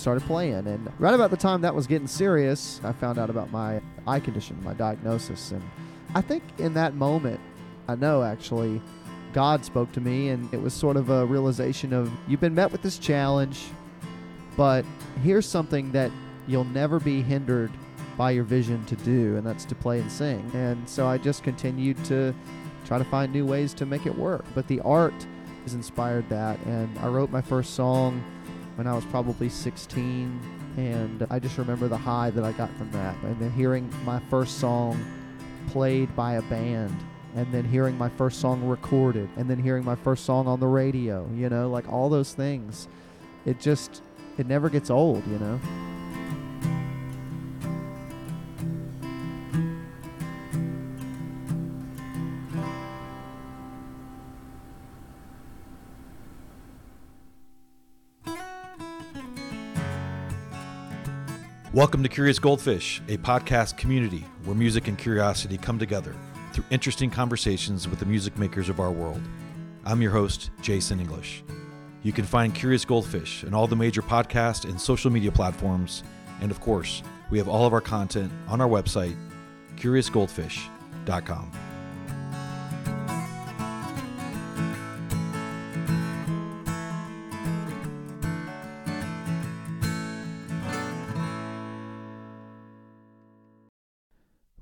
started playing. And right about the time that was getting serious, I found out about my eye condition, my diagnosis. And I think in that moment, I know actually, God spoke to me, and it was sort of a realization of you've been met with this challenge, but here's something that you'll never be hindered by your vision to do, and that's to play and sing. And so I just continued to try to find new ways to make it work. But the art has inspired that, and I wrote my first song when I was probably 16, and I just remember the high that I got from that, and then hearing my first song played by a band and then hearing my first song recorded and then hearing my first song on the radio you know like all those things. It just it never gets old you know Welcome to Curious Goldfish, a podcast community where music and curiosity come together through interesting conversations with the music makers of our world. I'm your host, Jason English. You can find Curious Goldfish in all the major podcast and social media platforms. And of course, we have all of our content on our website, curiousgoldfish.com.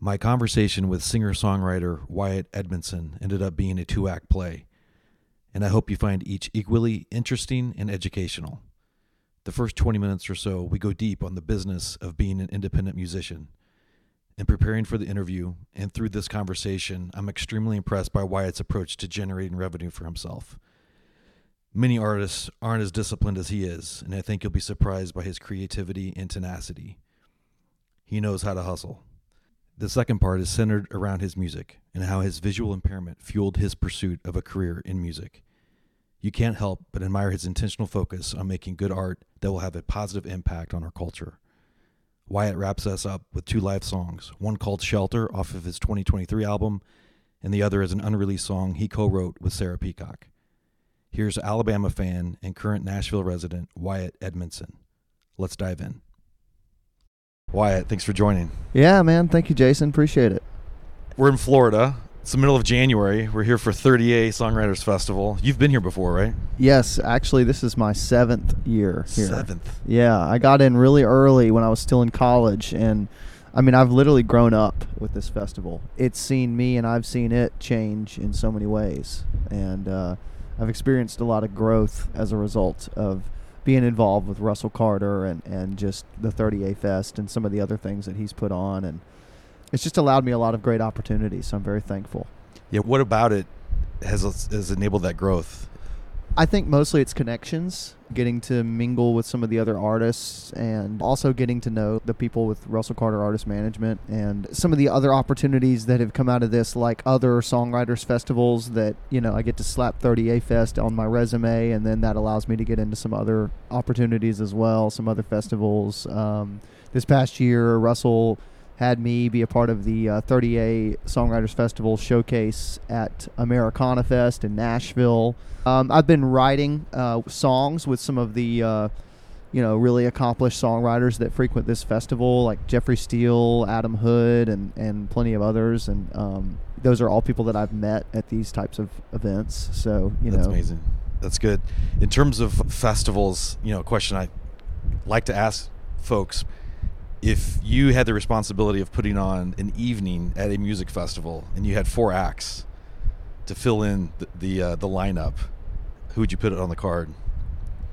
My conversation with singer songwriter Wyatt Edmondson ended up being a two act play, and I hope you find each equally interesting and educational. The first 20 minutes or so, we go deep on the business of being an independent musician. In preparing for the interview and through this conversation, I'm extremely impressed by Wyatt's approach to generating revenue for himself. Many artists aren't as disciplined as he is, and I think you'll be surprised by his creativity and tenacity. He knows how to hustle. The second part is centered around his music and how his visual impairment fueled his pursuit of a career in music. You can't help but admire his intentional focus on making good art that will have a positive impact on our culture. Wyatt wraps us up with two live songs, one called Shelter off of his 2023 album, and the other is an unreleased song he co wrote with Sarah Peacock. Here's Alabama fan and current Nashville resident Wyatt Edmondson. Let's dive in. Wyatt, thanks for joining. yeah man thank you jason appreciate it We're in Florida. It's the middle of January. We're here for 30A Songwriters Festival. You've been here before, right? yes actually this is my seventh year here Seventh. Yeah, I got in really early when I was still in college, and I mean, I've literally grown up with this festival. It's seen me, and I've seen it change in so many ways, and uh, I've experienced a lot of growth as a result of being involved with Russell Carter and and just the 30A Fest and some of the other things that he's put on, and it's just allowed me a lot of great opportunities. So I'm very thankful. Yeah, what about it has has enabled that growth? I think mostly it's connections, getting to mingle with some of the other artists, and also getting to know the people with Russell Carter Artist Management and some of the other opportunities that have come out of this, like other songwriters festivals that, you know, I get to slap 30A Fest on my resume, and then that allows me to get into some other opportunities as well, some other festivals. Um, this past year, Russell had me be a part of the uh, 30A Songwriters Festival showcase at Americana Fest in Nashville. Um, I've been writing uh, songs with some of the, uh, you know, really accomplished songwriters that frequent this festival, like Jeffrey Steele, Adam Hood, and and plenty of others. And um, those are all people that I've met at these types of events. So you That's know, amazing. That's good. In terms of festivals, you know, a question I like to ask folks if you had the responsibility of putting on an evening at a music festival and you had four acts to fill in the the, uh, the lineup, who would you put it on the card?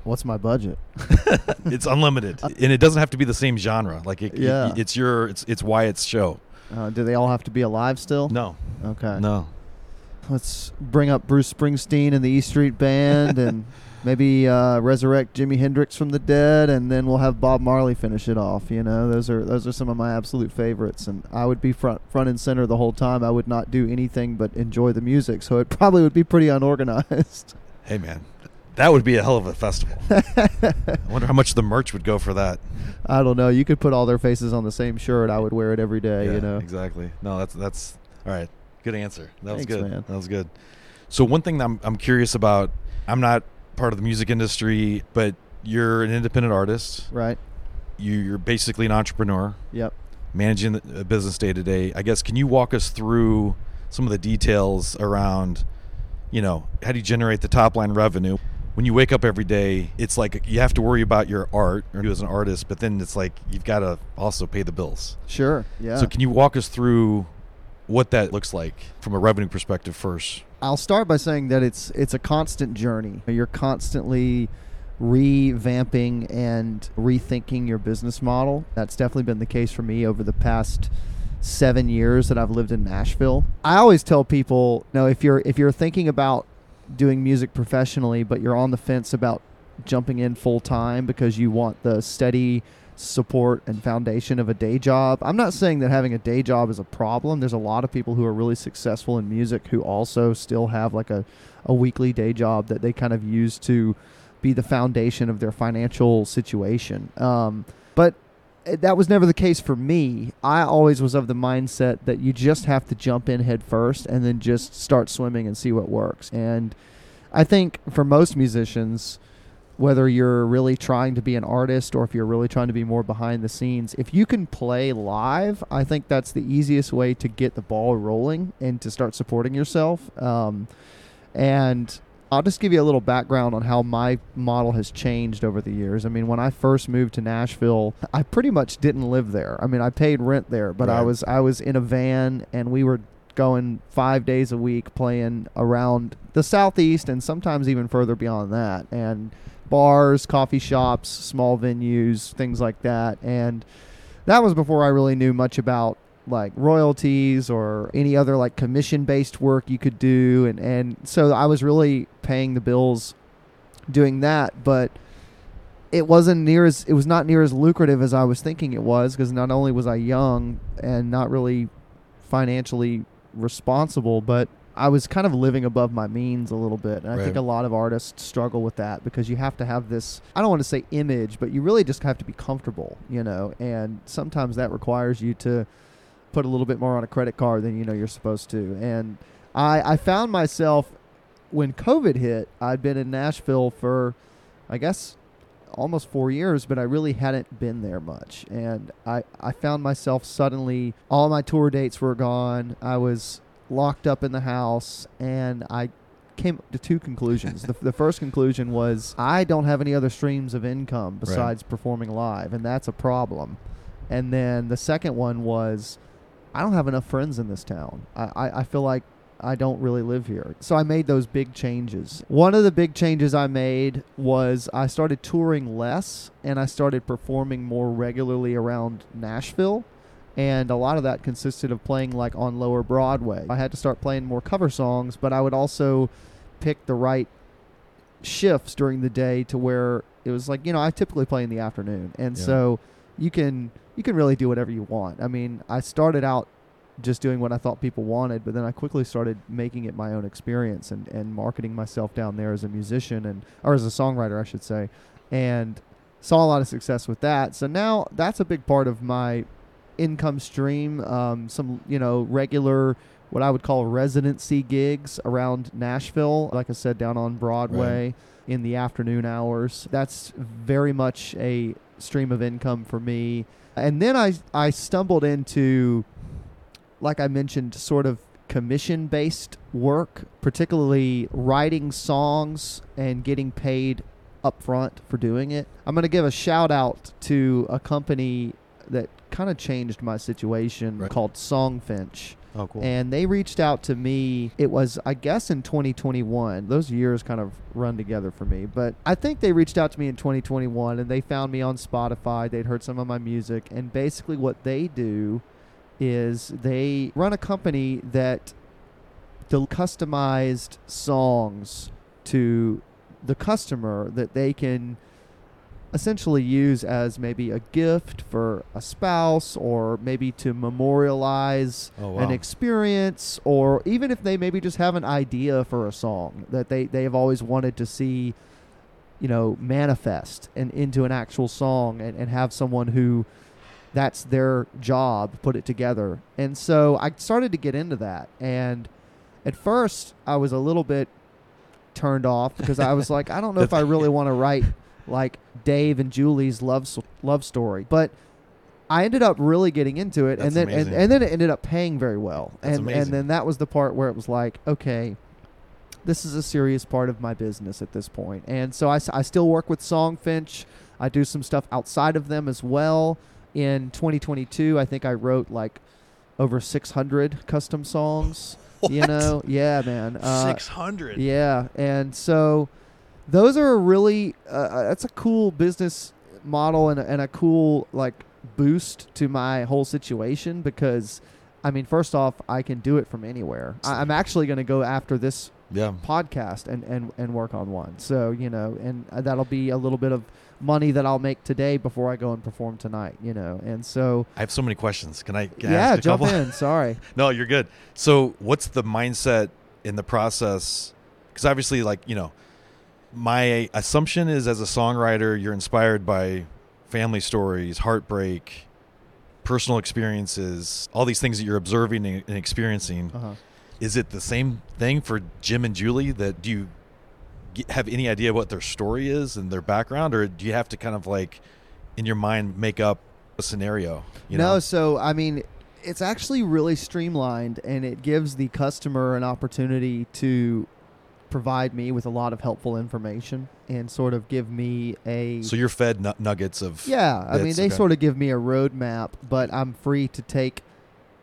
what's my budget? it's unlimited, and it doesn't have to be the same genre. Like, it, Yeah. it- it's your, it's it's Wyatt's show. Uh, do they all have to be alive still? No, Okay. no. Let's bring up Bruce Springsteen and the E Street Band, and maybe uh, resurrect Jimi Hendrix from the dead, and then we'll have Bob Marley finish it off. You know, those are those are some of my absolute favorites, and I would be front front and center the whole time. I would not do anything but enjoy the music, so it probably would be pretty unorganized. Hey, man, that would be a hell of a festival. I wonder how much the merch would go for that. I don't know. You could put all their faces on the same shirt. I would wear it every day. Yeah, you know. exactly. No, that's that's all right. Good answer. That was Thanks, good. man. That was good. So one thing that I'm I'm curious about. I'm not part of the music industry, but you're an independent artist. Right. You, you're basically an entrepreneur. Yep. Managing a business day to day. I guess can you walk us through some of the details around, you know, how do you generate the top line revenue? When you wake up every day, it's like you have to worry about your art or you as an artist, but then it's like you've got to also pay the bills. Sure. Yeah. So can you walk us through what that looks like from a revenue perspective first? I'll start by saying that it's it's a constant journey. You're constantly revamping and rethinking your business model. That's definitely been the case for me over the past seven years that I've lived in Nashville. I always tell people, you know, if you're if you're thinking about doing music professionally, but you're on the fence about jumping in full time because you want the steady support and foundation of a day job. I'm not saying that having a day job is a problem. There's a lot of people who are really successful in music who also still have like a, a weekly day job that they kind of use to be the foundation of their financial situation. Um, but that was never the case for me. I always was of the mindset that you just have to jump in head first and then just start swimming and see what works. And I think for most musicians, whether you're really trying to be an artist or if you're really trying to be more behind the scenes, if you can play live, I think that's the easiest way to get the ball rolling and to start supporting yourself. Um, and I'll just give you a little background on how my model has changed over the years. I mean, when I first moved to Nashville, I pretty much didn't live there. I mean, I paid rent there, but right. I was I was in a van and we were going 5 days a week playing around the southeast and sometimes even further beyond that. And bars, coffee shops, small venues, things like that. And that was before I really knew much about like royalties or any other like commission based work you could do and and so I was really paying the bills doing that but it wasn't near as it was not near as lucrative as I was thinking it was because not only was I young and not really financially responsible but I was kind of living above my means a little bit. And I think a lot of artists struggle with that because you have to have this, I don't want to say image, but you really just have to be comfortable, you know, and sometimes that requires you to put a little bit more on a credit card than you know you're supposed to. And I, I found myself when COVID hit, I'd been in Nashville for, I guess, almost four years, but I really hadn't been there much. And I, I found myself suddenly, all my tour dates were gone. I was locked up in the house, and I came to two conclusions. the, the first conclusion was I don't have any other streams of income besides right. performing live, and that's a problem. And then the second one was I don't have enough friends in this town. I, I, I feel like I don't really live here. So I made those big changes. One of the big changes I made was I started touring less and I started performing more regularly around Nashville and a lot of that consisted of playing like on lower Broadway. I had to start playing more cover songs, but I would also pick the right shifts during the day to where it was like, you know, I typically play in the afternoon. And yeah. so you can you can really do whatever you want. I mean, I started out just doing what I thought people wanted, but then I quickly started making it my own experience and, and marketing myself down there as a musician and or as a songwriter, I should say. And saw a lot of success with that. So now that's a big part of my income stream. Um, some you know regular what I would call residency gigs around Nashville, like I said, down on Broadway right. in the afternoon hours. That's very much a stream of income for me. And then I I stumbled into, like I mentioned, sort of commission based work, particularly writing songs and getting paid upfront for doing it. I'm going to give a shout out to a company that kind of changed my situation right. called Songfinch. Oh, cool. And they reached out to me. It was, I guess, in 2021. Those years kind of run together for me. But I think they reached out to me in 2021 and they found me on Spotify. They'd heard some of my music. And basically, what they do is they run a company that the customized songs to the customer that they can essentially use as maybe a gift for a spouse or maybe to memorialize oh, wow. an experience or even if they maybe just have an idea for a song that they, they have always wanted to see you know manifest and into an actual song and, and have someone who that's their job put it together and so i started to get into that and at first i was a little bit turned off because i was like i don't know if i really want to write like Dave and Julie's love love story. But I ended up really getting into it, That's and then and, and then it ended up paying very well. That's and amazing. and then that was the part where it was like, okay, this is a serious part of my business at this point. And so I, I still work with Songfinch. I do some stuff outside of them as well. In 2022, I think I wrote like over 600 custom songs. You know, yeah, man. Uh, Six hundred. yeah, and so those are a really uh, uh, that's a cool business model and a, and a cool like boost to my whole situation because I mean, first off, I can do it from anywhere. I, I'm actually going to go after this Yeah. podcast and, and and work on one. So you know, and uh, that'll be a little bit of money that I'll make today before I go and perform tonight. You know, and so I have so many questions. Can I? Can yeah, jump couple? in. Sorry. No, you're good. So, what's the mindset in the process? Because obviously, like you know, my assumption is as a songwriter, you're inspired by family stories, heartbreak, personal experiences, all these things that you're observing and experiencing. Uh-huh. Is it the same thing for Jim and Julie? That do you ge- have any idea what their story is and their background, or do you have to kind of like in your mind make up a scenario? You no, know? so I mean, it's actually really streamlined, and it gives the customer an opportunity to provide me with a lot of helpful information and sort of give me a So you're fed nu- nuggets of yeah. I mean, they okay. sort of give me a roadmap, but I'm free to take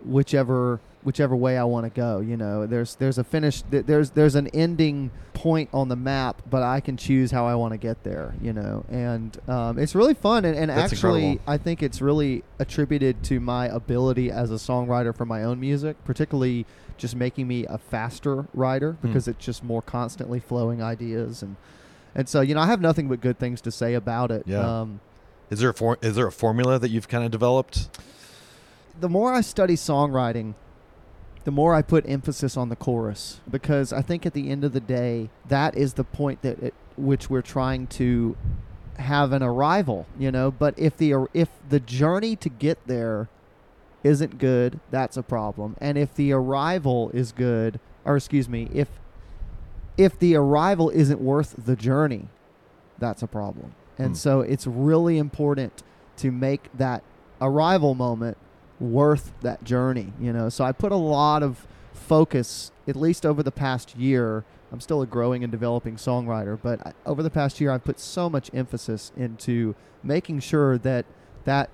whichever whichever way I want to go. You know, there's there's a finish. There's there's an ending point on the map, but I can choose how I want to get there. You know, and um, it's really fun. And, and That's actually, incredible. I think it's really attributed to my ability as a songwriter for my own music, particularly just making me a faster writer Hmm. because it's just more constantly flowing ideas and. And so, you know, I have nothing but good things to say about it. Yeah. Um, Is there a for, is there a formula that you've kind of developed? the more I study songwriting, the more I put emphasis on the chorus because I think at the end of the day, that is the point that at which we're trying to have an arrival, you know. But if the if the journey to get there isn't good, that's a problem. And if the arrival is good, or excuse me, if if the arrival isn't worth the journey, that's a problem. And Hmm. so it's really important to make that arrival moment worth that journey, you know. So I put a lot of focus, at least over the past year. I'm still a growing and developing songwriter, but I, over the past year, I've put so much emphasis into making sure that that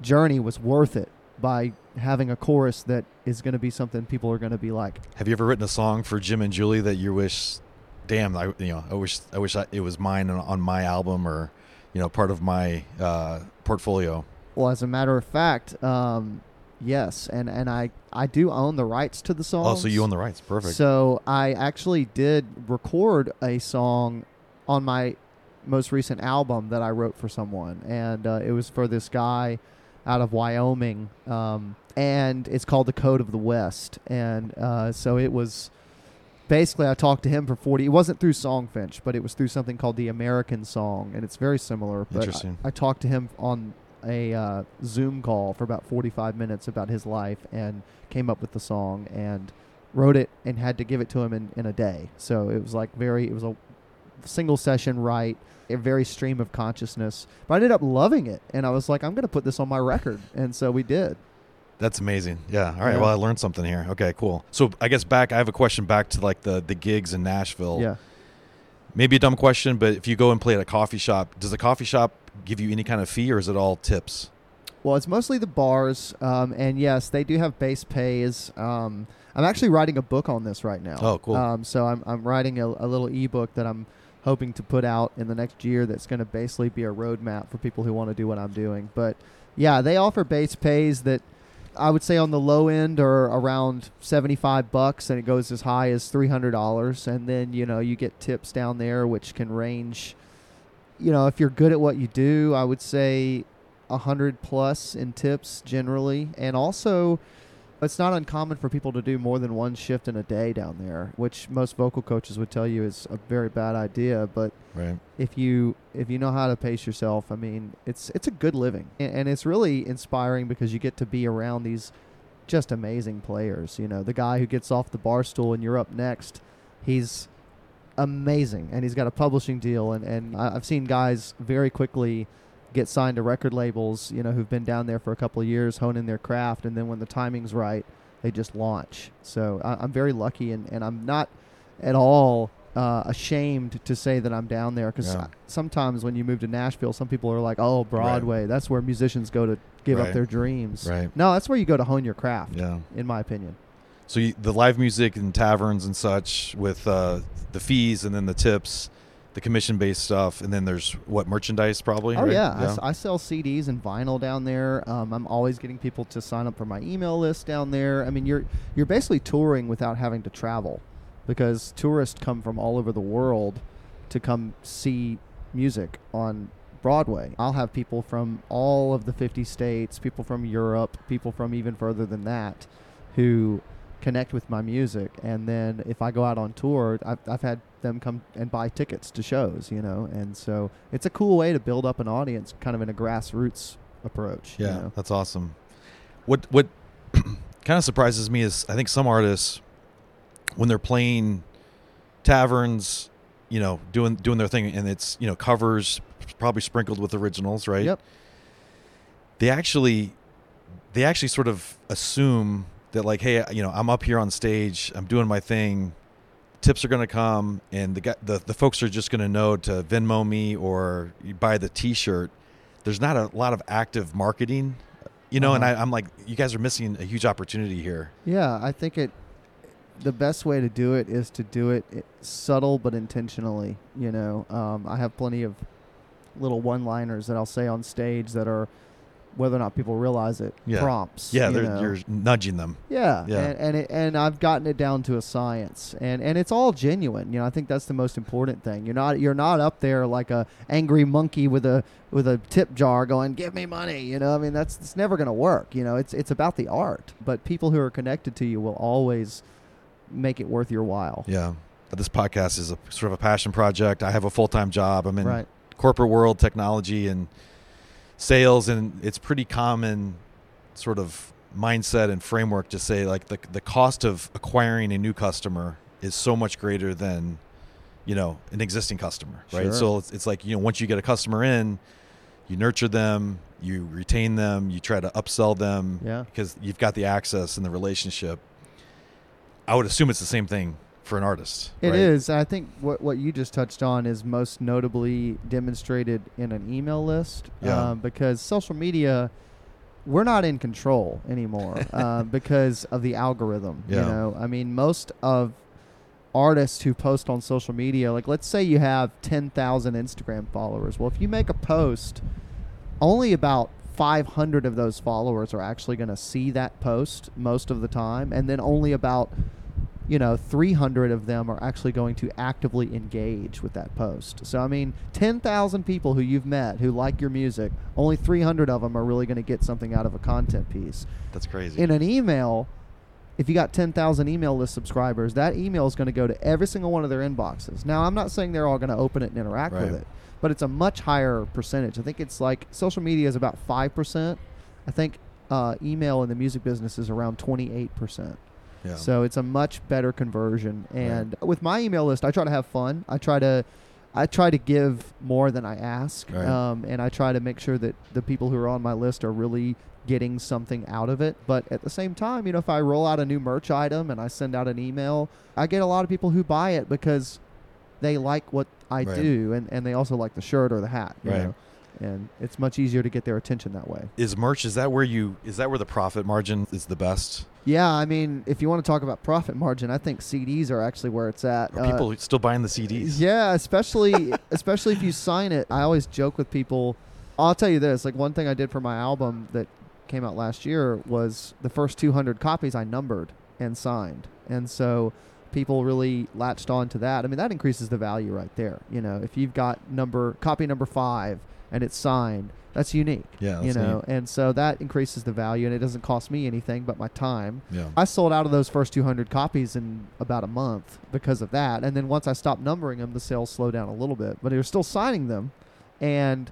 journey was worth it by having a chorus that is going to be something people are going to be like. Have you ever written a song for Jim and Julie that you wish, damn, I you know, I wish I wish I, it was mine on, on my album or, you know, part of my uh, portfolio. Well, as a matter of fact, um, yes, and and I I do own the rights to the song. Oh, so you own the rights. Perfect. So I actually did record a song on my most recent album that I wrote for someone, and uh, it was for this guy out of Wyoming, um, and it's called "The Code of the West." And uh, so it was basically I talked to him for forty. It wasn't through Songfinch, but it was through something called the American Song, and it's very similar. But I- Interesting. I, talked to him on a uh, Zoom call for about forty-five minutes about his life, and came up with the song and wrote it and had to give it to him in, in a day. So it was like very, it was a single session write, a very stream of consciousness. But I ended up loving it. And I was like, I'm going to put this on my record. And so we did. That's amazing. Yeah. All right. Yeah. Well, I learned something here. Okay. Cool. So I guess back, I have a question back to like the the gigs in Nashville. Yeah. Maybe a dumb question, but if you go and play at a coffee shop, does the coffee shop give you any kind of fee, or is it all tips? Well, it's mostly the bars. Um, and yes, they do have base pays. Um, I'm actually writing a book on this right now. Oh, cool. Um, so I'm, I'm writing a, a little ebook that I'm hoping to put out in the next year that's going to basically be a roadmap for people who want to do what I'm doing. But yeah, they offer base pays that I would say on the low end are around 75 bucks and it goes as high as $300 and then you know you get tips down there which can range you know if you're good at what you do I would say 100 plus in tips generally and also it's not uncommon for people to do more than one shift in a day down there which most vocal coaches would tell you is a very bad idea but Right. if you if you know how to pace yourself, I mean, it's it's a good living, and, and it's really inspiring because you get to be around these just amazing players. You know, the guy who gets off the bar stool and you're up next, he's amazing, and he's got a publishing deal, and and I've seen guys very quickly get signed to record labels, you know, who've been down there for a couple of years honing their craft, and then when the timing's right, they just launch. So I, I'm very lucky, and, and I'm not at all uh, ashamed to say that I'm down there because Yeah. sometimes when you move to Nashville, some people are like, "Oh, Broadway, that's where musicians go to give Right. up their dreams." Right. No, that's where you go to hone your craft, Yeah. in my opinion. So you, the live music and taverns and such with uh, the fees and then the tips, the commission based stuff, and then there's what merchandise probably. Oh right? yeah, I sell CDs and vinyl down there. Um, I'm always getting people to sign up for my email list down there. I mean, you're you're basically touring without having to travel, because tourists come from all over the world to come see music on Broadway. I'll have people from all of the 50 states, people from Europe, people from even further than that, who connect with my music. And then if I go out on tour, I've, I've had them come and buy tickets to shows, you know. And so it's a cool way to build up an audience, kind of in a grassroots approach. you Yeah, know? that's awesome. What what kind of surprises me is I think some artists when they're playing taverns, you know, doing doing their thing, and it's you know covers probably sprinkled with originals, right? Yep. They actually they actually sort of assume that like, hey, you know, I'm up here on stage, I'm doing my thing. Tips are going to come, and the, guy, the the folks are just going to know to Venmo me or buy the T-shirt. There's not a lot of active marketing, you know, and Uh-huh. I, I'm like, you guys are missing a huge opportunity here. Yeah, I think it. The best way to do it is to do it, it subtle but intentionally. You know, um, I have plenty of little one-liners that I'll say on stage that are, whether or not people realize it, Yeah. prompts. Yeah, you you're nudging them. Yeah, Yeah. and and, it, and I've gotten it down to a science, and and it's all genuine. You know, I think that's the most important thing. You're not you're not up there like a angry monkey with a with a tip jar going, "Give me money." You know, I mean that's it's never going to work. You know, it's it's about the art, but people who are connected to you will always make it worth your while. Yeah. This podcast is a sort of a passion project. I have a full time job. I'm in Right. corporate world, technology, and sales, and it's pretty common sort of mindset and framework to say like the the cost of acquiring a new customer is so much greater than you know an existing customer, right? Sure. So it's, it's like you know once you get a customer in, you nurture them, you retain them, you try to upsell them, Yeah. because you've got the access and the relationship. I would assume it's the same thing for an artist. It is. right? I think what what you just touched on is most notably demonstrated in an email list Yeah. um, because social media we're not in control anymore uh, because of the algorithm. Yeah. You know, I mean, most of artists who post on social media, like let's say you have ten thousand Instagram followers. Well, if you make a post, only about 500 of those followers are actually going to see that post most of the time, and then only about you know 300 of them are actually going to actively engage with that post. So i mean 10,000 people who you've met who like your music only 300 of them are really going to get something out of a content piece. That's crazy. in an email if you got 10,000 email list subscribers that email is going to go to every single one of their inboxes. Now i'm not saying they're all going to open it and interact with it but it's a much higher percentage. I think it's like social media is about 5% i think uh, email in the music business is around 28% yeah. so it's a much better conversion. And with my email list, I try to have fun. I try to, I try to give more than I ask, Right. um, and I try to make sure that the people who are on my list are really getting something out of it. But at the same time, you know, if I roll out a new merch item and I send out an email, I get a lot of people who buy it because they like what I Right. do, and, and they also like the shirt or the hat. You Right. know? And it's much easier to get their attention that way. is merch is that where you is that where the profit margin is the best? Yeah, I mean, if you want to talk about profit margin, I think CDs are actually where it's at. Are Uh, people still buying the CDs? Yeah, especially especially if you sign it. I always joke with people. I'll tell you this: like one thing I did for my album that came out last year was the first 200 copies I numbered and signed, and so people really latched on to that. I mean, that increases the value right there. You know, if you've got number copy number five and it's signed, that's unique. Yeah, you that's know, and so that increases the value, and it doesn't cost me anything but my time. Yeah. I sold out of those first 200 copies in about a month because of that. And then once I stopped numbering them, the sales slowed down a little bit, but they were still signing them. And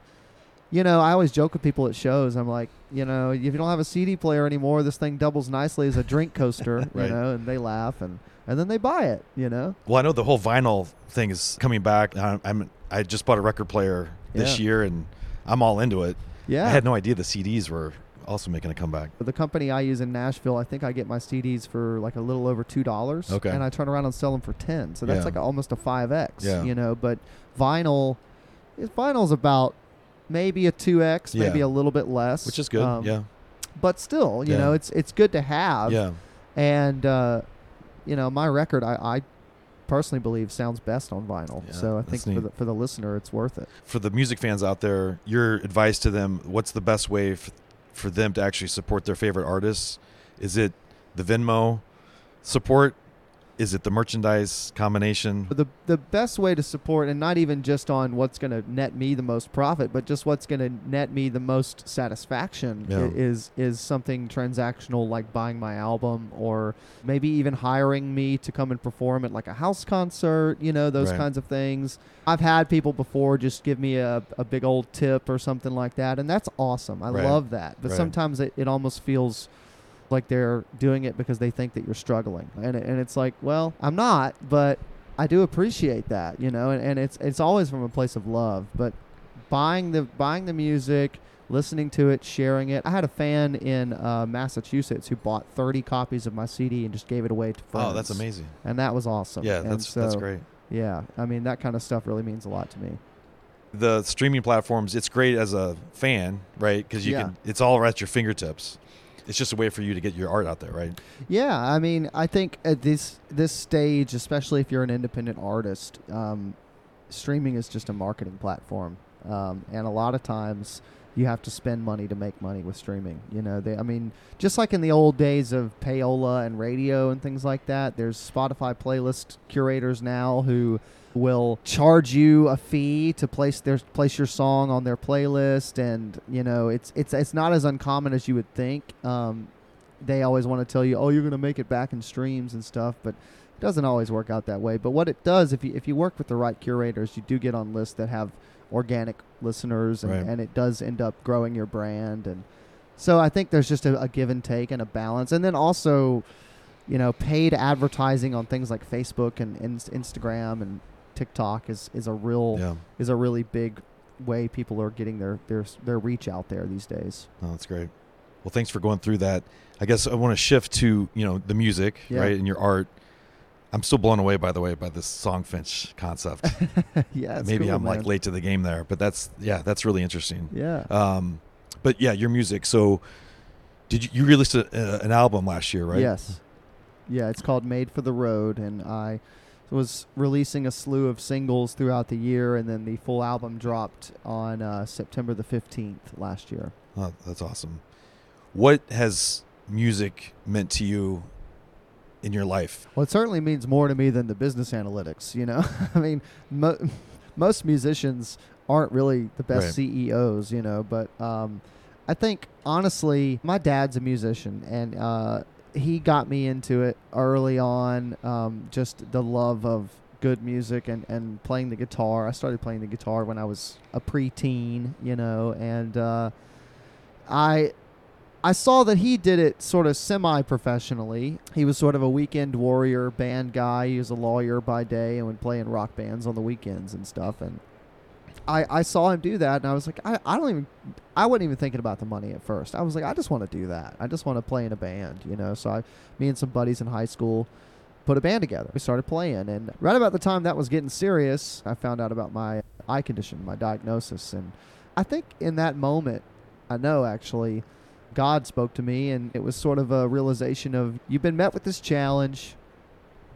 you know, I always joke with people at shows. I'm like, you know, if you don't have a CD player anymore, this thing doubles nicely as a drink coaster, Right. you know, and they laugh and and then they buy it, you know. Well, I know the whole vinyl thing is coming back. I, I'm I just bought a record player this Yeah. year, and I'm all into it. Yeah. I had no idea the CDs were also making a comeback. the company I use in Nashville, I think I get my CDs for like a little over two dollars. Okay. And I turn around and sell them for ten. So that's Yeah. like almost a five X. Yeah. You know, but vinyl vinyl's about maybe a two X, maybe a little bit less. Which is good. Um, yeah. But still, you Yeah. know, it's it's good to have. Yeah. And uh, you know, my record I, I personally believe sounds best on vinyl. Yeah, so I think for neat. the for the listener it's worth it. For the music fans out there, your advice to them: What's the best way f- for them to actually support their favorite artists? Is it the Venmo support? Is it the merchandise combination? The the best way to support, and not even just on what's going to net me the most profit, but just what's going to net me the most satisfaction Yeah. is is something transactional like buying my album, or maybe even hiring me to come and perform at like a house concert. You know those Right. kinds of things. I've had people before just give me a, a big old tip or something like that, and that's awesome. I Right. love that. But Right. sometimes it, it almost feels like they're doing it because they think that you're struggling. And, and it's like well i'm not but i do appreciate that you know and, and it's it's always from a place of love but buying the buying the music listening to it sharing it. I had a fan in uh, massachusetts who bought 30 copies of my cd and just gave it away to friends Oh, that's amazing. and that was awesome. Yeah, And that's that's great. yeah i mean that kind of stuff really means a lot to me. The streaming platforms it's great as a fan right? Because you Yeah. can it's all at your fingertips it's just a way for you to get your art out there right Yeah, I mean, I think at this this stage, especially if you're an independent artist, um, streaming is just a marketing platform, um, and a lot of times you have to spend money to make money with streaming. You know, they, I mean, just like in the old days of payola and radio and things like that, there's Spotify playlist curators now who will charge you a fee to place their place your song on their playlist and you know it's it's it's not as uncommon as you would think um, they always want to tell you, oh, you're going to make it back in streams and stuff, but it doesn't always work out that way. But what it does, if you if you work with the right curators, you do get on lists that have organic listeners, and, Right. and it does end up growing your brand. And so I think there's just a, a give and take and a balance, and then also, you know, paid advertising on things like Facebook and, and Instagram and TikTok is is a real yeah. is a really big way people are getting their their their reach out there these days. no, that's great. Well thanks for going through that. I guess i want to shift to you know the music Yeah. right and your art. I'm still blown away by the way by this songfinch concept. Yeah, maybe cool, i'm like late to the game there but that's yeah that's really interesting. Yeah. um but yeah your music. So did you you released a, uh, an album last year right? Yes. Yeah, it's called Made for the Road, and I was releasing a slew of singles throughout the year, and then the full album dropped on uh, September the 15th last year. Oh, that's awesome. What has music meant to you in your life? Well, it certainly means more to me than the business analytics, you know? I mean, mo- most musicians aren't really the best Right. CEOs, you know, but um, I think, honestly, my dad's a musician, and uh, he got me into it early on, um, just the love of good music and, and playing the guitar. I started playing the guitar when I was a preteen, you know, and uh, I I saw that he did it sort of semi professionally. He was sort of a weekend warrior band guy. He was a lawyer by day and would play in rock bands on the weekends and stuff. And I, I saw him do that and I was like, I, I don't even, I wasn't even thinking about the money at first. I was like, I just want to do that. I just want to play in a band, you know? So I, me and some buddies in high school put a band together. We started playing. And right about the time that was getting serious, I found out about my eye condition, my diagnosis. And I think in that moment, I know actually, God spoke to me, and it was sort of a realization of you've been met with this challenge,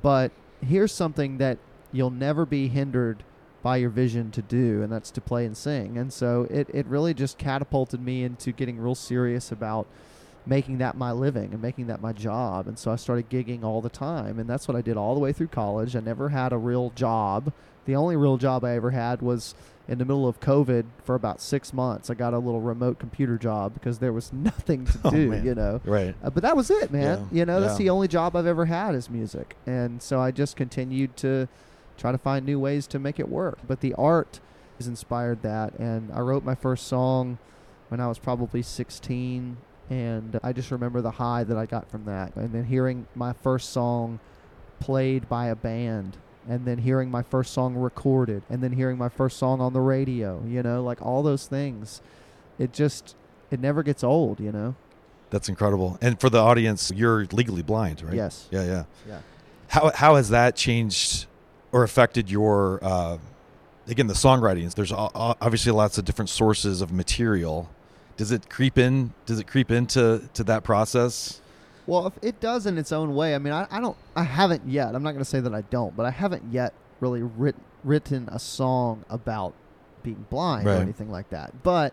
but here's something that you'll never be hindered by your vision to do, and that's to play and sing. And so it, it really just catapulted me into getting real serious about making that my living and making that my job. And so I started gigging all the time, and that's what I did all the way through college. I never had a real job. The only real job I ever had was in the middle of COVID for about six months. I got a little remote computer job because there was nothing to Oh, do, man. you know. Right. Uh, but that was it, man. Yeah, You know, that's the only job I've ever had is music. And so I just continued to try to find new ways to make it work. But the art has inspired that. And I wrote my first song when I was probably 16, and I just remember the high that I got from that. And then hearing my first song played by a band, and then hearing my first song recorded, and then hearing my first song on the radio, you know, like all those things. It just, it never gets old, you know? That's incredible. And for the audience, you're legally blind, right? Yes. Yeah, yeah. Yeah. How how has that changed or affected your uh, again the songwriting? There's obviously lots of different sources of material. Does it creep in? Does it creep into to that process? Well, if it does in its own way. I mean, I, I don't, I haven't yet. I'm not going to say that I don't, but I haven't yet really writ, written a song about being blind Right. or anything like that. But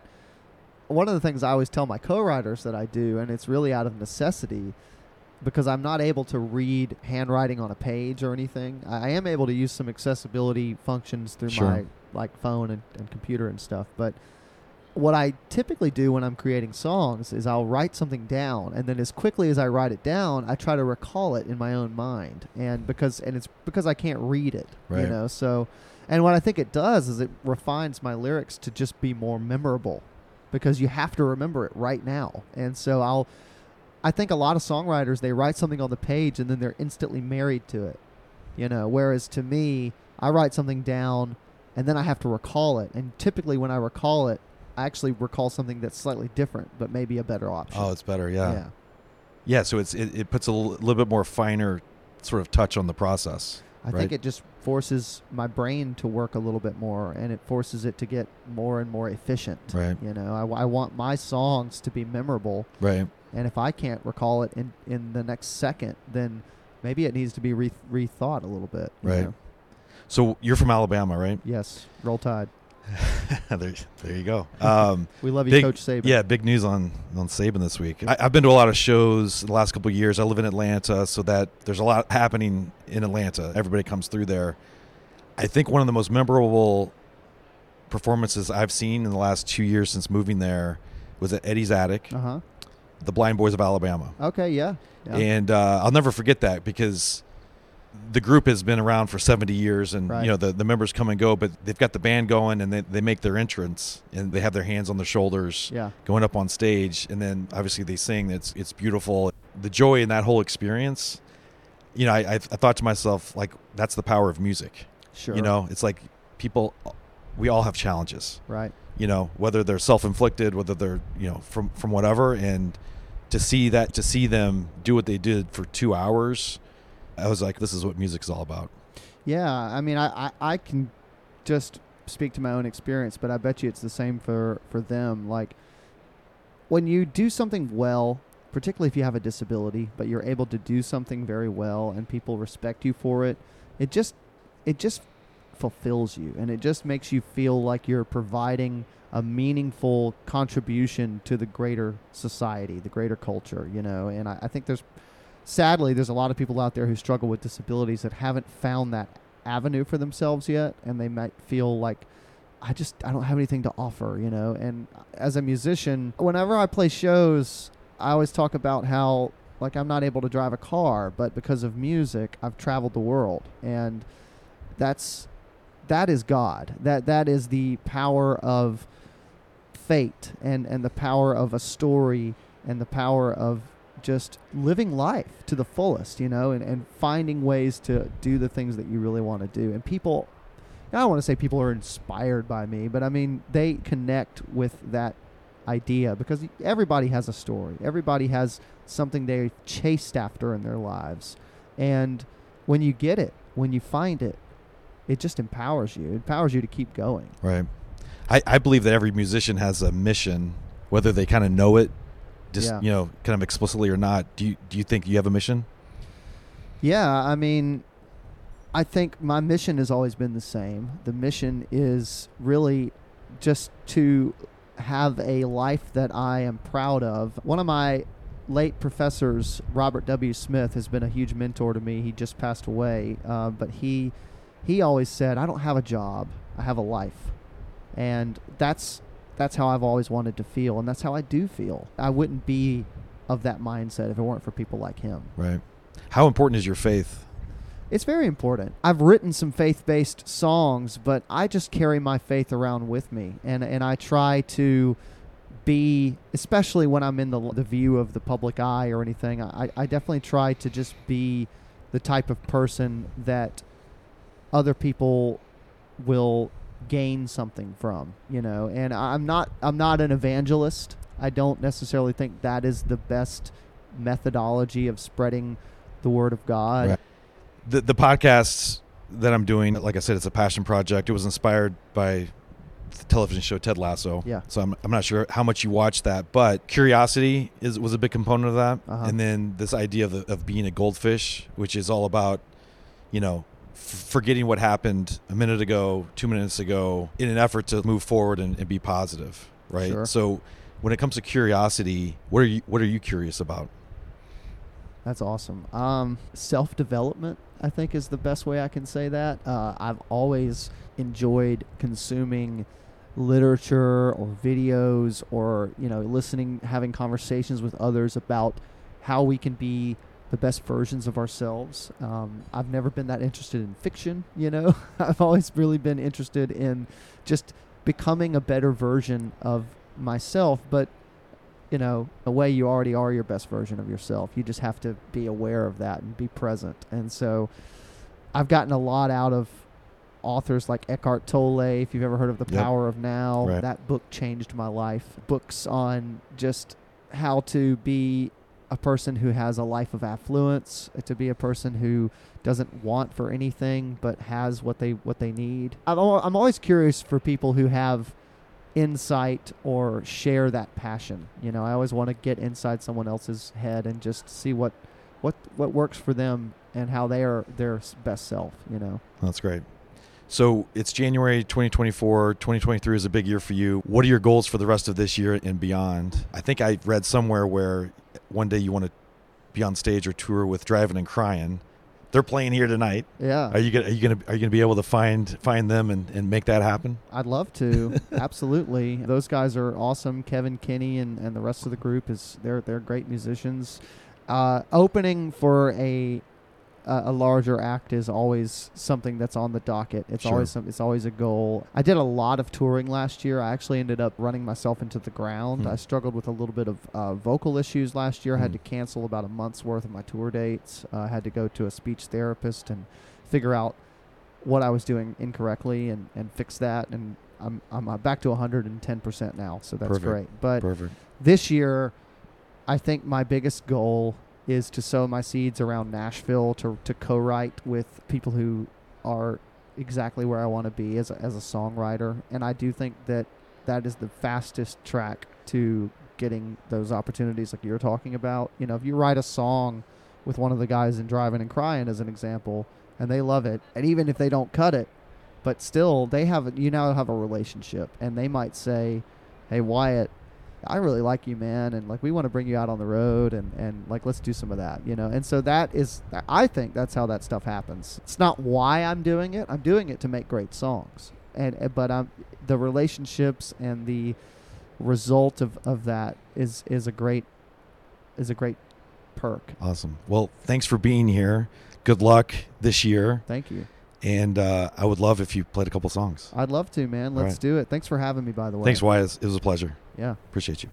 one of the things I always tell my co-writers that I do, and it's really out of necessity, because I'm not able to read handwriting on a page or anything. I, I am able to use some accessibility functions through Sure. my like phone and, and computer and stuff, but what I typically do when I'm creating songs is I'll write something down and then as quickly as I write it down, I try to recall it in my own mind. And because and it's because I can't read it, Right. you know. So and what I think it does is it refines my lyrics to just be more memorable because you have to remember it right now. And so I'll I think a lot of songwriters they write something on the page and then they're instantly married to it. You know, whereas to me, I write something down and then I have to recall it. And typically when I recall it, I actually recall something that's slightly different, but maybe a better option. Oh, it's better. Yeah. yeah. Yeah. so it's it, it puts a little, little bit more finer sort of touch on the process. I Right. think it just forces my brain to work a little bit more, and it forces it to get more and more efficient. Right. You know, I, I want my songs to be memorable, Right. And if I can't recall it in, in the next second, then maybe it needs to be re- rethought a little bit. you Right. know? So you're from Alabama, right? Yes. Roll Tide. there, there you go. Um, We love you, Big- Coach Saban. Yeah, big news on on Saban this week. I, I've been to a lot of shows the last couple of years. I live in Atlanta, so that there's a lot happening in Atlanta. Everybody comes through there. I think one of the most memorable performances I've seen in the last two years since moving there was at Eddie's Attic, Uh huh. The Blind Boys of Alabama, Okay. Yeah. yeah. and uh, I'll never forget that because the group has been around for 70 years and Right. you know the, the members come and go but they've got the band going and they, they make their entrance and they have their hands on their shoulders yeah. going up on stage and then obviously they sing it's it's beautiful the joy in that whole experience you know i i, I thought to myself like that's the power of music Sure. you know it's like people we all have challenges Right. you know whether they're self-inflicted whether they're you know from from whatever and to see that to see them do what they did for two hours i was like this is what music's all about Yeah, I mean, I, I, I can just speak to my own experience, but I bet you it's the same for, for them. Like, when you do something well, particularly if you have a disability, but you're able to do something very well and people respect you for it, it just, it just fulfills you and it just makes you feel like you're providing a meaningful contribution to the greater society, the greater culture, you know. And I, I think there's sadly, there's a lot of people out there who struggle with disabilities that haven't found that avenue for themselves yet, and they might feel like, I just I don't have anything to offer, you know. And as a musician, whenever I play shows, I always talk about how like I'm not able to drive a car, but because of music, I've traveled the world, and that's that is God. That that is the power of fate and and the power of a story and the power of just living life to the fullest, you know, and, and finding ways to do the things that you really want to do. And people, I don't want to say people are inspired by me, but I mean, they connect with that idea because everybody has a story. Everybody has something they chased after in their lives. And when you get it, when you find it, it just empowers you. It empowers you to keep going. right i i believe that every musician has a mission whether they kind of know it just Yeah. you know kind of explicitly or not do you do you think you have a mission Yeah, I mean, I think my mission has always been the same. The mission is really just to have a life that I am proud of. One of my late professors, Robert W. Smith, has been a huge mentor to me. He just passed away, uh, but he he always said, "I don't have a job. I have a life," and that's that's how I've always wanted to feel, and that's how I do feel. I wouldn't be of that mindset if it weren't for people like him. right how important is your faith It's very important. I've written some faith-based songs, but I just carry my faith around with me, and and I try to be, especially when I'm in the the view of the public eye or anything. I I definitely try to just be the type of person that other people will gain something from, you know. And I'm not I'm not an evangelist. I don't necessarily think that is the best methodology of spreading the word of God. Right. The the podcasts that I'm doing, like I said, it's a passion project. It was inspired by the television show Ted Lasso. Yeah. So I'm, I'm not sure how much you watched that, but curiosity is was a big component of that, Uh-huh. and then this idea of, the, of being a goldfish, which is all about, you know, forgetting what happened a minute ago, two minutes ago, in an effort to move forward and, and be positive, right? Sure. So when it comes to curiosity, what are you what are you curious about? That's awesome. Um, Self development, I think, is the best way I can say that. Uh, I've always enjoyed consuming literature or videos or you know listening having conversations with others about how we can be the best versions of ourselves um, i've never been that interested in fiction you know i've always really been interested in just becoming a better version of myself but you know, a way you already are your best version of yourself. You just have to be aware of that and be present. And so I've gotten a lot out of authors like Eckhart Tolle, if you've ever heard of The Yep. Power of Now. Right. That book changed my life. Books on just how to be a person who has a life of affluence, uh, to be a person who doesn't want for anything but has what they what they need. I'm, I'm always curious for people who have insight or share that passion. You know, I always want to get inside someone else's head and just see what what what works for them and how they are their best self, you know. That's great. So it's January 2024. 2023 is a big year for you. What are your goals for the rest of this year and beyond? I think I read somewhere where one day you want to be on stage or tour with Drivin N Cryin. They're playing here tonight. Yeah. Are you gonna are you gonna are you gonna be able to find find them and, and make that happen? I'd love to. Absolutely. Those guys are awesome. Kevin Kinney and, and the rest of the group is they're they're great musicians. Uh, opening for a a a larger act is always something that's on the docket. It's Sure. always some, it's always a goal. I did a lot of touring last year. I actually ended up running myself into the ground. Hmm. I struggled with a little bit of uh, vocal issues last year. I had Hmm. to cancel about a month's worth of my tour dates. Uh, I had to go to a speech therapist and figure out what I was doing incorrectly and, and fix that. And I'm, I'm uh, back to 110% now, so that's Perfect. great. But Perfect. this year, I think my biggest goal is to sow my seeds around Nashville to, to co-write with people who are exactly where I want to be as a, as a songwriter. And I do think that that is the fastest track to getting those opportunities like you're talking about. You know, if you write a song with one of the guys in Drivin N Cryin as an example, and they love it, and even if they don't cut it, but still they have you now have a relationship, and they might say, "Hey Wyatt, I really like you, man, and like we want to bring you out on the road, and and like let's do some of that, you know." And so that is, I think that's how that stuff happens. It's not why I'm doing it. I'm doing it to make great songs, and uh, but I'm the relationships and the result of, of that is is a great is a great perk. Awesome. Well, thanks for being here. Good luck this year. Thank you. And uh, I would love if you played a couple songs. I'd love to, man. Let's right. do it. Thanks for having me, by the way. Thanks, Wyatt. It was a pleasure. Yeah. Appreciate you.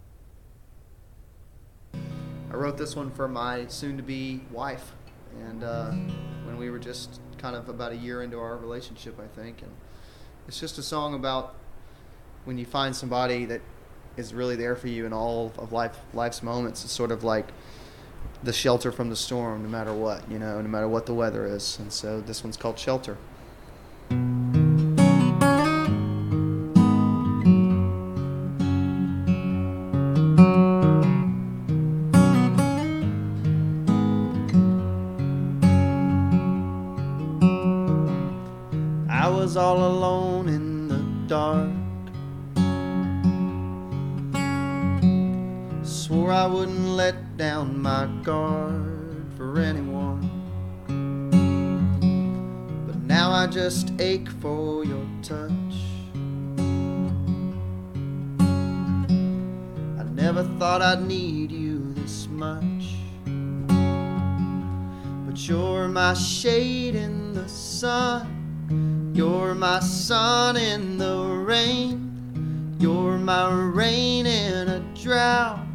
I wrote this one for my soon-to-be wife, and uh, when we were just kind of about a year into our relationship, I think, and it's just a song about when you find somebody that is really there for you in all of life life's moments. It's sort of like the shelter from the storm, no matter what, you know, no matter what the weather is. And so this one's called Shelter. Swore I wouldn't let down my guard for anyone. But now I just ache for your touch. I never thought I'd need you this much. But you're my shade in the sun. You're my sun in the rain. You're my rain in a drought.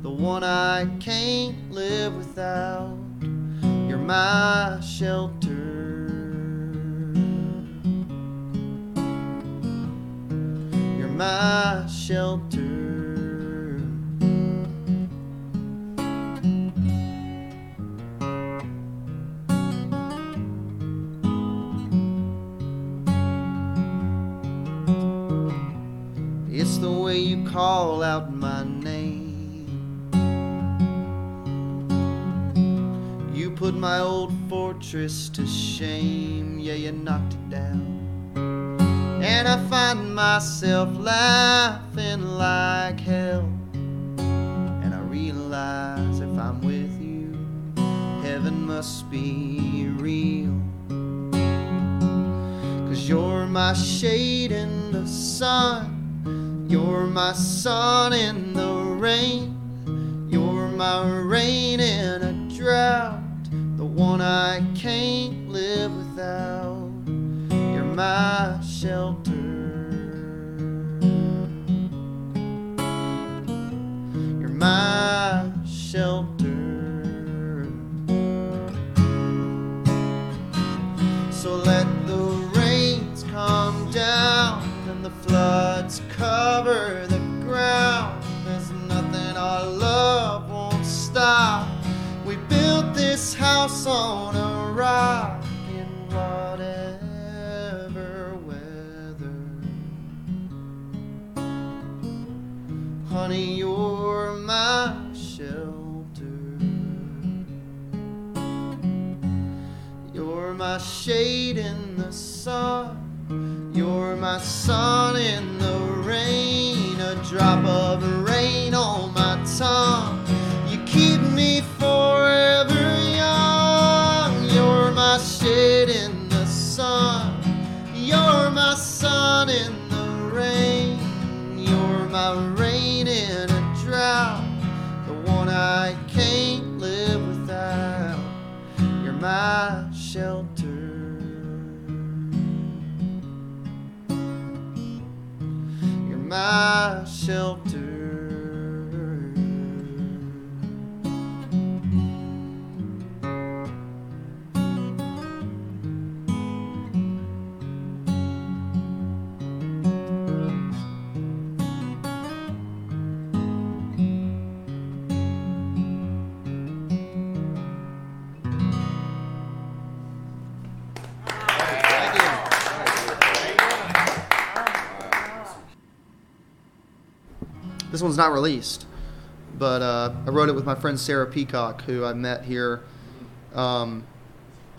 The one I can't live without. You're my shelter. You're my shelter. It's the way you call out my name. Put my old fortress to shame. Yeah, you knocked it down. And I find myself laughing like hell. And I realize if I'm with you, heaven must be real. Cause you're my shade in the sun. You're my sun in the rain. You're my rain in a drought. One I can't live without. You're my shelter. You're my shelter. On a rock in whatever weather. Honey, you're my shelter. You're my shade in the sun. You're my sun in the rain. A drop of rain on my tongue. My rain in a drought. The one I can't live without. You're my shelter. You're my shelter. This one's not released, but uh, I wrote it with my friend Sarah Peacock, who I met here. Um,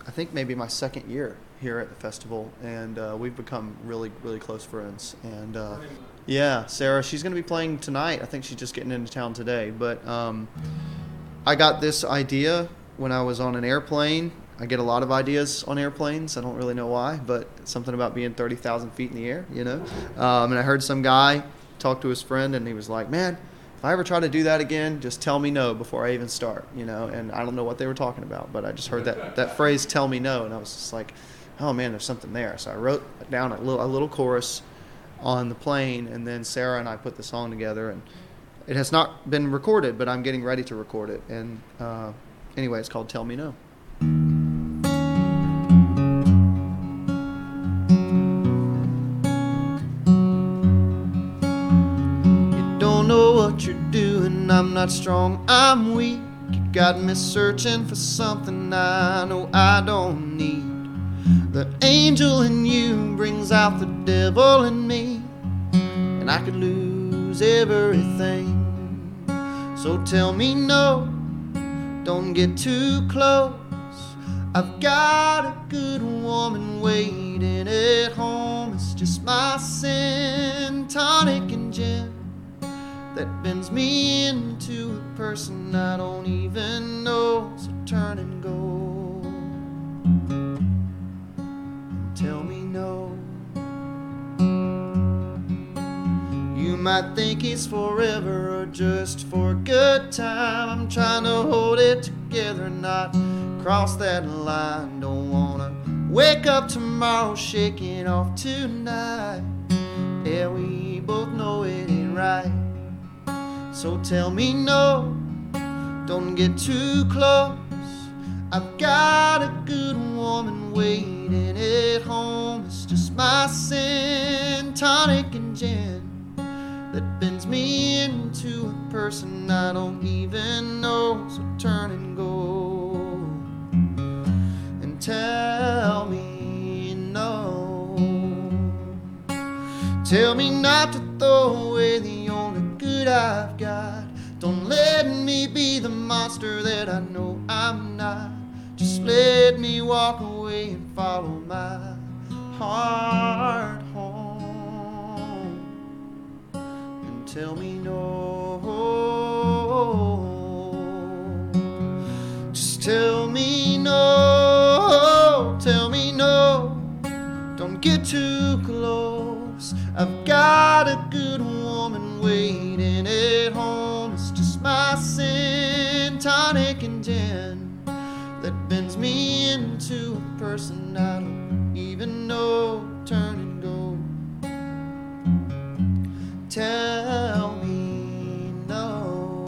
I think maybe my second year here at the festival, and uh, we've become really, really close friends. And uh, yeah, Sarah, she's going to be playing tonight. I think she's just getting into town today. But um, I got this idea when I was on an airplane. I get a lot of ideas on airplanes. I don't really know why, but something about being 30,000 feet in the air, you know? Um, and I heard some guy talk to his friend, and he was like, man, if I ever try to do that again, just tell me no before I even start, you know? And I don't know what they were talking about, but I just heard that, that phrase, tell me no, and I was just like, oh man, there's something there. So I wrote down a little, a little chorus on the plane, and then Sarah and I put the song together, and it has not been recorded, but I'm getting ready to record it. And uh, anyway, it's called Tell Me No. I'm not strong, I'm weak. You got me searching for something I know I don't need. The angel in you brings out the devil in me, and I could lose everything. So tell me no, don't get too close. I've got a good woman waiting at home. It's just my sin, tonic and gin that bends me into a person I don't even know. So turn and go. Tell me no. You might think it's forever or just for a good time. I'm trying to hold it together, not cross that line. Don't wanna wake up tomorrow shaking off tonight. Yeah, we both know it ain't right. So tell me no, don't get too close. I've got a good woman waiting at home. It's just my sin, tonic and gin that bends me into a person I don't even know. So turn and go and tell me no. Tell me not to throw away the only good I've got. Don't let me be the monster that I know I'm not. Just let me walk away and follow my heart home. And tell me no. Just tell me no. Tell me no. Don't get too close. I've got a good waiting at home. It's just my sin, tonic and gin that bends me into a person I don't even know. Turn and go. Tell me no.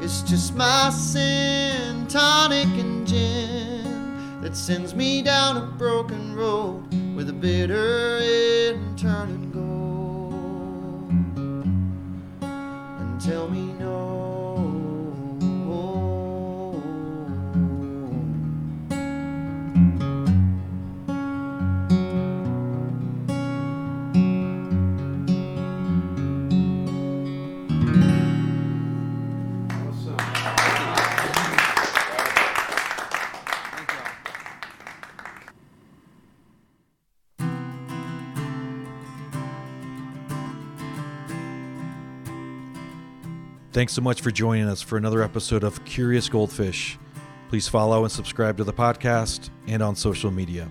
It's just my sin, tonic and gin that sends me down a broken road with a bitter end. Thanks so much for joining us for another episode of Curious Goldfish. Please follow and subscribe to the podcast and on social media.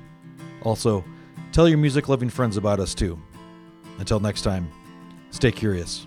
Also, tell your music loving friends about us too. Until next time, stay curious.